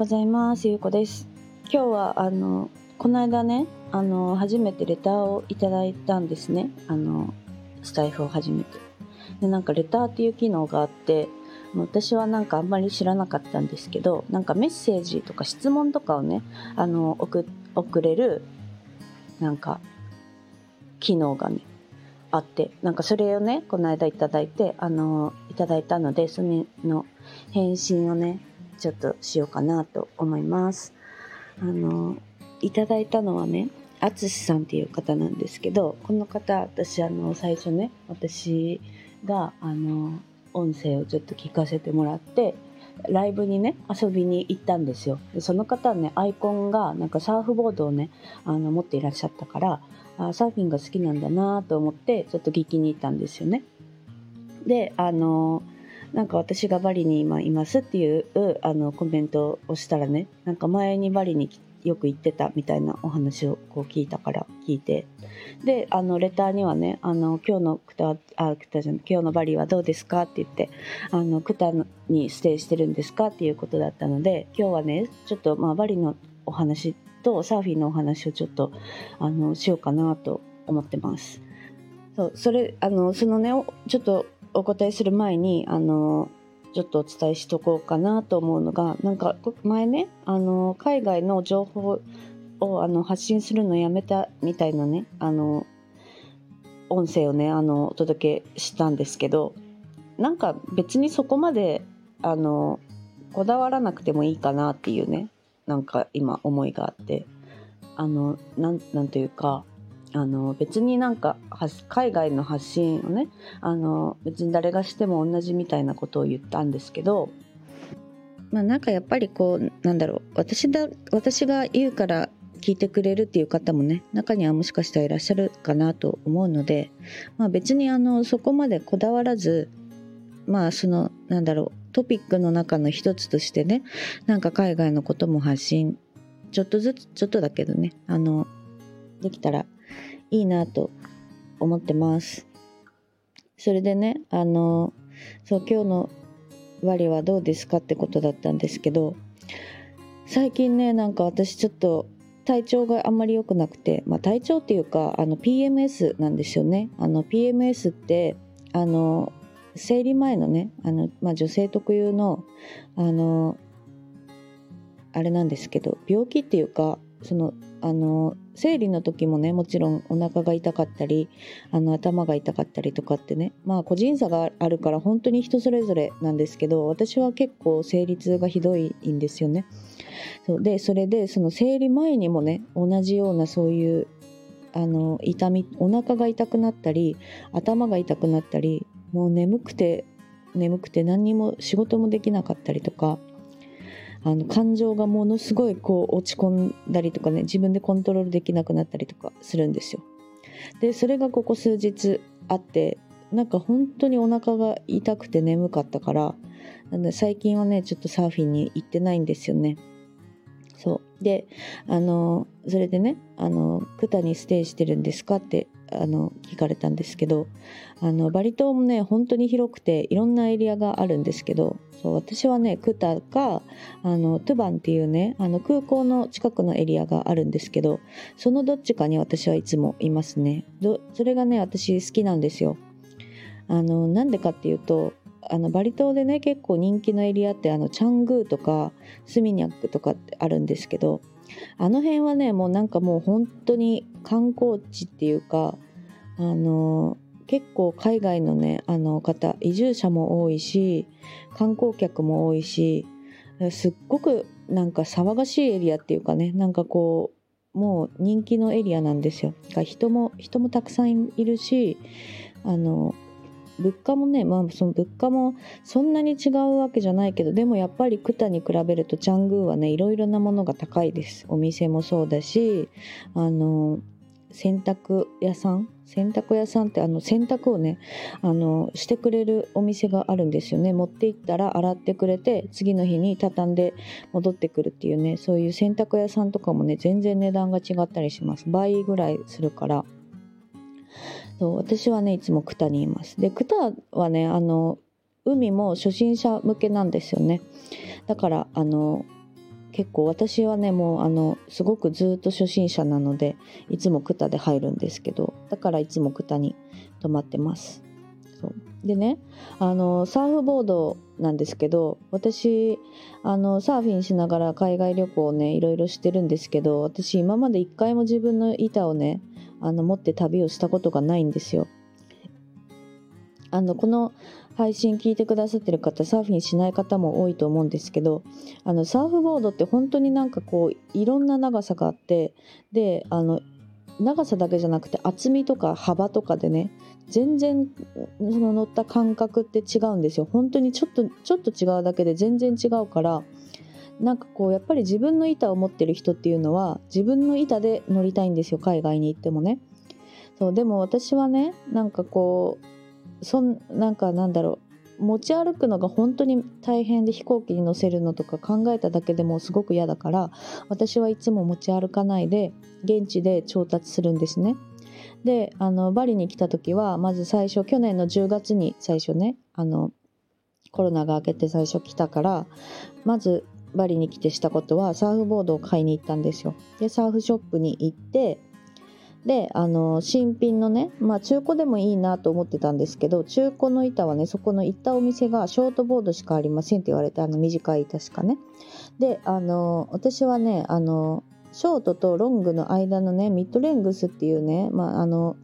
ございます。ゆうこです。今日はあのこの間ねあの初めてレターをいただいたんですね。あのスタイフを初めて。でなんかレターっていう機能があって私はなんかあんまり知らなかったんですけどなんかメッセージとか質問とかをねあの送送れるなんか機能がねあってなんかそれをねこの間いただいてあのいただいたのでそれの返信をねちょっとしようかなと思います。あのいただいたのはねあつしさんっていう方なんですけどこの方私あの最初ね私があの音声をちょっと聞かせてもらってライブにね遊びに行ったんですよ。でその方はねアイコンがなんかサーフボードをねあの持っていらっしゃったからあサーフィンが好きなんだなと思ってちょっと聞きに行ったんですよね。であのなんか私がバリに今いますっていうあのコメントをしたらねなんか前にバリによく行ってたみたいなお話をこう聞いたから聞いてであのレターにはね「あの今日のクタあクタじゃない今日のバリはどうですか?」って言ってあのクタにステイしてるんですかっていうことだったので今日はねちょっとまあバリのお話とサーフィンのお話をちょっとあのしようかなと思ってます。そうそれあのそのねちょっとお答えする前にあのちょっとお伝えしとこうかなと思うのがなんか前ねあの海外の情報をあの発信するのやめたみたいなねあの音声をねあのお届けしたんですけどなんか別にそこまであのこだわらなくてもいいかなっていうねなんか今思いがあってあのなんなんというかあの別になんか海外の発信をねあの別に誰がしても同じみたいなことを言ったんですけどまあなんかやっぱりこうなんだろう私だ私が言うから聞いてくれるっていう方もね中にはもしかしたらいらっしゃるかなと思うので、まあ、別にあのそこまでこだわらずまあそのなんだろうトピックの中の一つとしてねなんか海外のことも発信ちょっとずつちょっとだけどねあのできたらいいなと思ってます。それでね、あの、そう今日の割はどうですかってことだったんですけど、最近ね、なんか私ちょっと体調があんまり良くなくて、まあ、体調っていうかあの PMS なんですよね。あの PMS ってあの生理前のねあの、まあ、女性特有のあのあれなんですけど病気っていうかそのあの生理の時もねもちろんお腹が痛かったりあの頭が痛かったりとかってねまあ個人差があるから本当に人それぞれなんですけど私は結構生理痛がひどいんですよね。そうでそれでその生理前にもね同じようなそういうあの痛みお腹が痛くなったり頭が痛くなったりもう眠くて眠くて何にも仕事もできなかったりとかあの感情がものすごいこう落ち込んだりとかね自分でコントロールできなくなったりとかするんですよ。でそれがここ数日あってなんか本当にお腹が痛くて眠かったからなんで最近はねちょっとサーフィンに行ってないんですよね。そうであのそれでねあの「クタにステイしてるんですか?」ってあの聞かれたんですけどあのバリ島もね本当に広くていろんなエリアがあるんですけどそう私はねクタかあのトゥバンっていうねあの空港の近くのエリアがあるんですけどそのどっちかに私はいつもいますね。どそれがね私好きなんですよ。あのなんでかっていうとあのバリ島でね結構人気のエリアってあのチャングーとかスミニャックとかってあるんですけどあの辺はねもうなんかもう本当に観光地っていうかあの結構海外のねあの方移住者も多いし観光客も多いしすっごくなんか騒がしいエリアっていうかねなんかこうもう人気のエリアなんですよ。人も人もたくさんいるしあの物価もね、まあ、その物価もそんなに違うわけじゃないけどでもやっぱりクタに比べるとチャングーはねいろいろなものが高いです。お店もそうだしあの洗濯屋さん？洗濯屋さんってあの洗濯をねあのしてくれるお店があるんですよね。持って行ったら洗ってくれて次の日に畳んで戻ってくるっていうねそういう洗濯屋さんとかもね全然値段が違ったりします。倍ぐらいするから。そう私はねいつもクタにいます。でクタはねあの海も初心者向けなんですよね。だからあの結構私はねもうあのすごくずっと初心者なのでいつもクタで入るんですけどだからいつもクタに泊まってます。そう。でねあのサーフボードなんですけど私あのサーフィンしながら海外旅行をねいろいろしてるんですけど私今まで一回も自分の板をねあの持って旅をしたことがないんですよ。あのこの配信聞いてくださってる方サーフィンしない方も多いと思うんですけどあのサーフボードって本当になんかこういろんな長さがあってであの長さだけじゃなくて厚みとか幅とかでね全然その乗った感覚って違うんですよ本当にちょっとちょっと違うだけで全然違うからなんかこうやっぱり自分の板を持ってる人っていうのは自分の板で乗りたいんですよ海外に行ってもねそうでも私はねなんかこうそんなんかなんだろう持ち歩くのが本当に大変で飛行機に乗せるのとか考えただけでもすごく嫌だから私はいつも持ち歩かないで現地で調達するんですね。であのバリに来た時はまず最初去年の10月に最初ねあのコロナが明けて最初来たからまずバリに来てしたことはサーフボードを買いに行ったんですよ。でサーフショップに行ってであの新品のね、まあ、中古でもいいなと思ってたんですけど中古の板はねそこの行ったお店がショートボードしかありませんって言われてあの短い板しかねであの私はねあのショートとロングの間のねミッドレングスっていうね、まあ、あの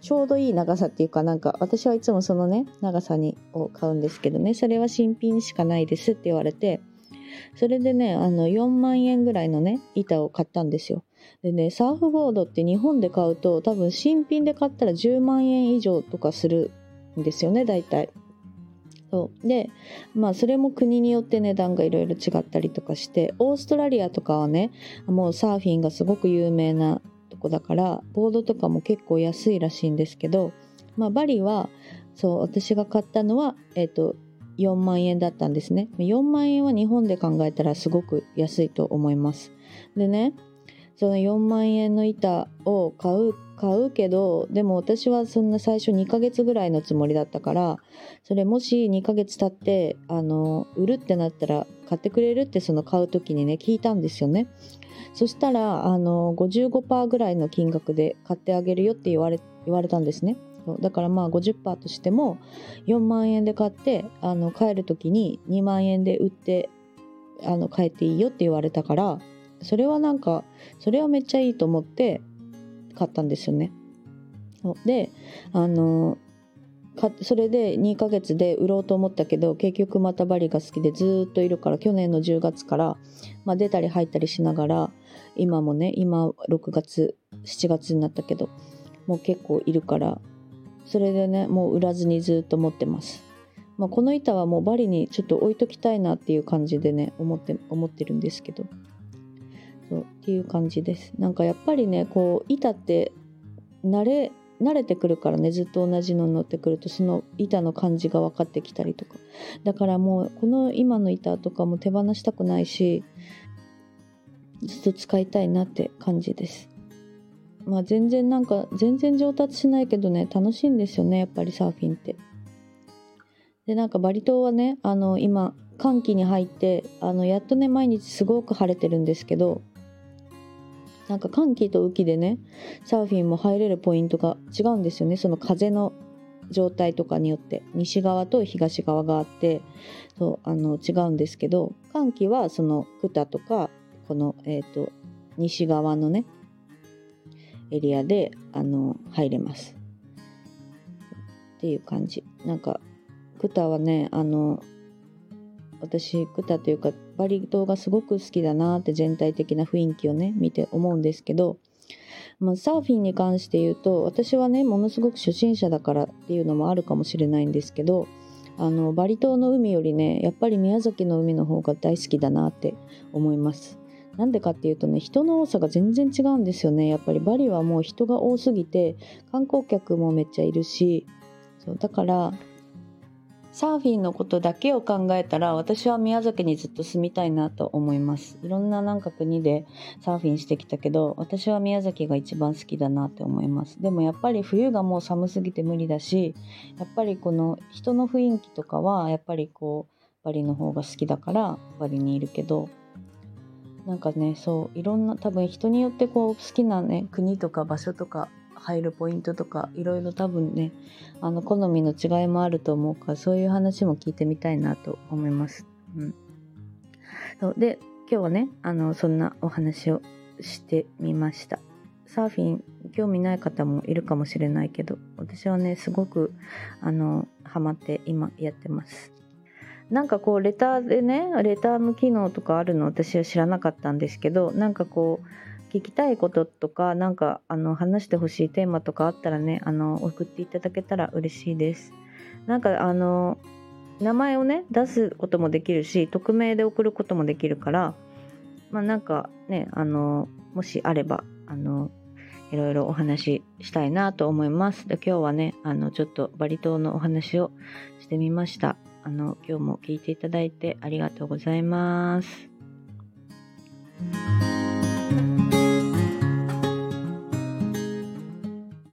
ちょうどいい長さっていうかなんか私はいつもそのね長さにを買うんですけどねそれは新品しかないですって言われてそれでねあの4万円ぐらいのね板を買ったんですよ。でねサーフボードって日本で買うと多分新品で買ったら10万円以上とかするんですよね大体。そう。でまあそれも国によって値段がいろいろ違ったりとかしてオーストラリアとかはねもうサーフィンがすごく有名なとこだからボードとかも結構安いらしいんですけど、まあ、バリはそう私が買ったのは、えーと、4万円だったんですね。4万円は日本で考えたらすごく安いと思います。でねその4万円の板を買う買うけどでも私はそんな最初2ヶ月ぐらいのつもりだったからそれもし2ヶ月経ってあの売るってなったら買ってくれるってその買う時にね聞いたんですよね。そしたらあの55%ぐらいの金額で買ってあげるよって言われ言われたんですねだからまあ50%としても4万円で買ってあの帰る時に2万円で売ってあの帰っていいよって言われたからそれはなんかそれはめっちゃいいと思って買ったんですよね。であのかそれで2ヶ月で売ろうと思ったけど結局またバリが好きでずっといるから去年の10月から、まあ、出たり入ったりしながら今もね今6月7月になったけどもう結構いるからそれでねもう売らずにずっと持ってます。まあ、この板はもうバリにちょっと置いときたいなっていう感じでね思って思ってるんですけどそうっていう感じですなんかやっぱりねこう板って慣れ慣れてくるからねずっと同じの乗ってくるとその板の感じが分かってきたりとか。だからもうこの今の板とかも手放したくないしずっと使いたいなって感じです。まあ全然なんか全然上達しないけどね楽しいんですよねやっぱりサーフィンって。でなんかバリ島はねあの今寒気に入ってあのやっとね毎日すごく晴れてるんですけどなんか寒気と雨季でねサーフィンも入れるポイントが違うんですよね。その風の状態とかによって。西側と東側があってそうあの違うんですけど寒気はそのクタとかこの、えーと、西側のねエリアであの入れます。っていう感じ。なんかクタはねあの私クタというかバリ島がすごく好きだなって全体的な雰囲気をね見て思うんですけど、まあ、サーフィンに関して言うと私はねものすごく初心者だからっていうのもあるかもしれないんですけどあのバリ島の海よりねやっぱり宮崎の海の方が大好きだなって思います。なんでかっていうとね人の多さが全然違うんですよねやっぱりバリはもう人が多すぎて観光客もめっちゃいるしそうだからサーフィンのことだけを考えたら私は宮崎にずっと住みたいなと思います。いろんななんか国でサーフィンしてきたけど私は宮崎が一番好きだなって思います。でもやっぱり冬がもう寒すぎて無理だしやっぱりこの人の雰囲気とかはやっぱりこうバリの方が好きだからバリにいるけどなんかねそういろんな多分人によってこう好きなね国とか場所とか入るポイントとかいろいろ多分ねあの好みの違いもあると思うからそういう話も聞いてみたいなと思います。うん、そうで今日はねあのそんなお話をしてみました。サーフィン興味ない方もいるかもしれないけど私はねすごくあのハマって今やってますなんかこうレターでねレターの機能とかあるの私は知らなかったんですけどなんかこう聞きたいこととかなんかあの話してほしいテーマとかあったらねあの送っていただけたら嬉しいですなんかあの名前をね出すこともできるし匿名で送ることもできるからまあなんかねあのもしあればあのいろいろお話ししたいなと思います。で今日はね、あの、ちょっとバリ島のお話をしてみました。あの、今日も聞いていただいてありがとうございます。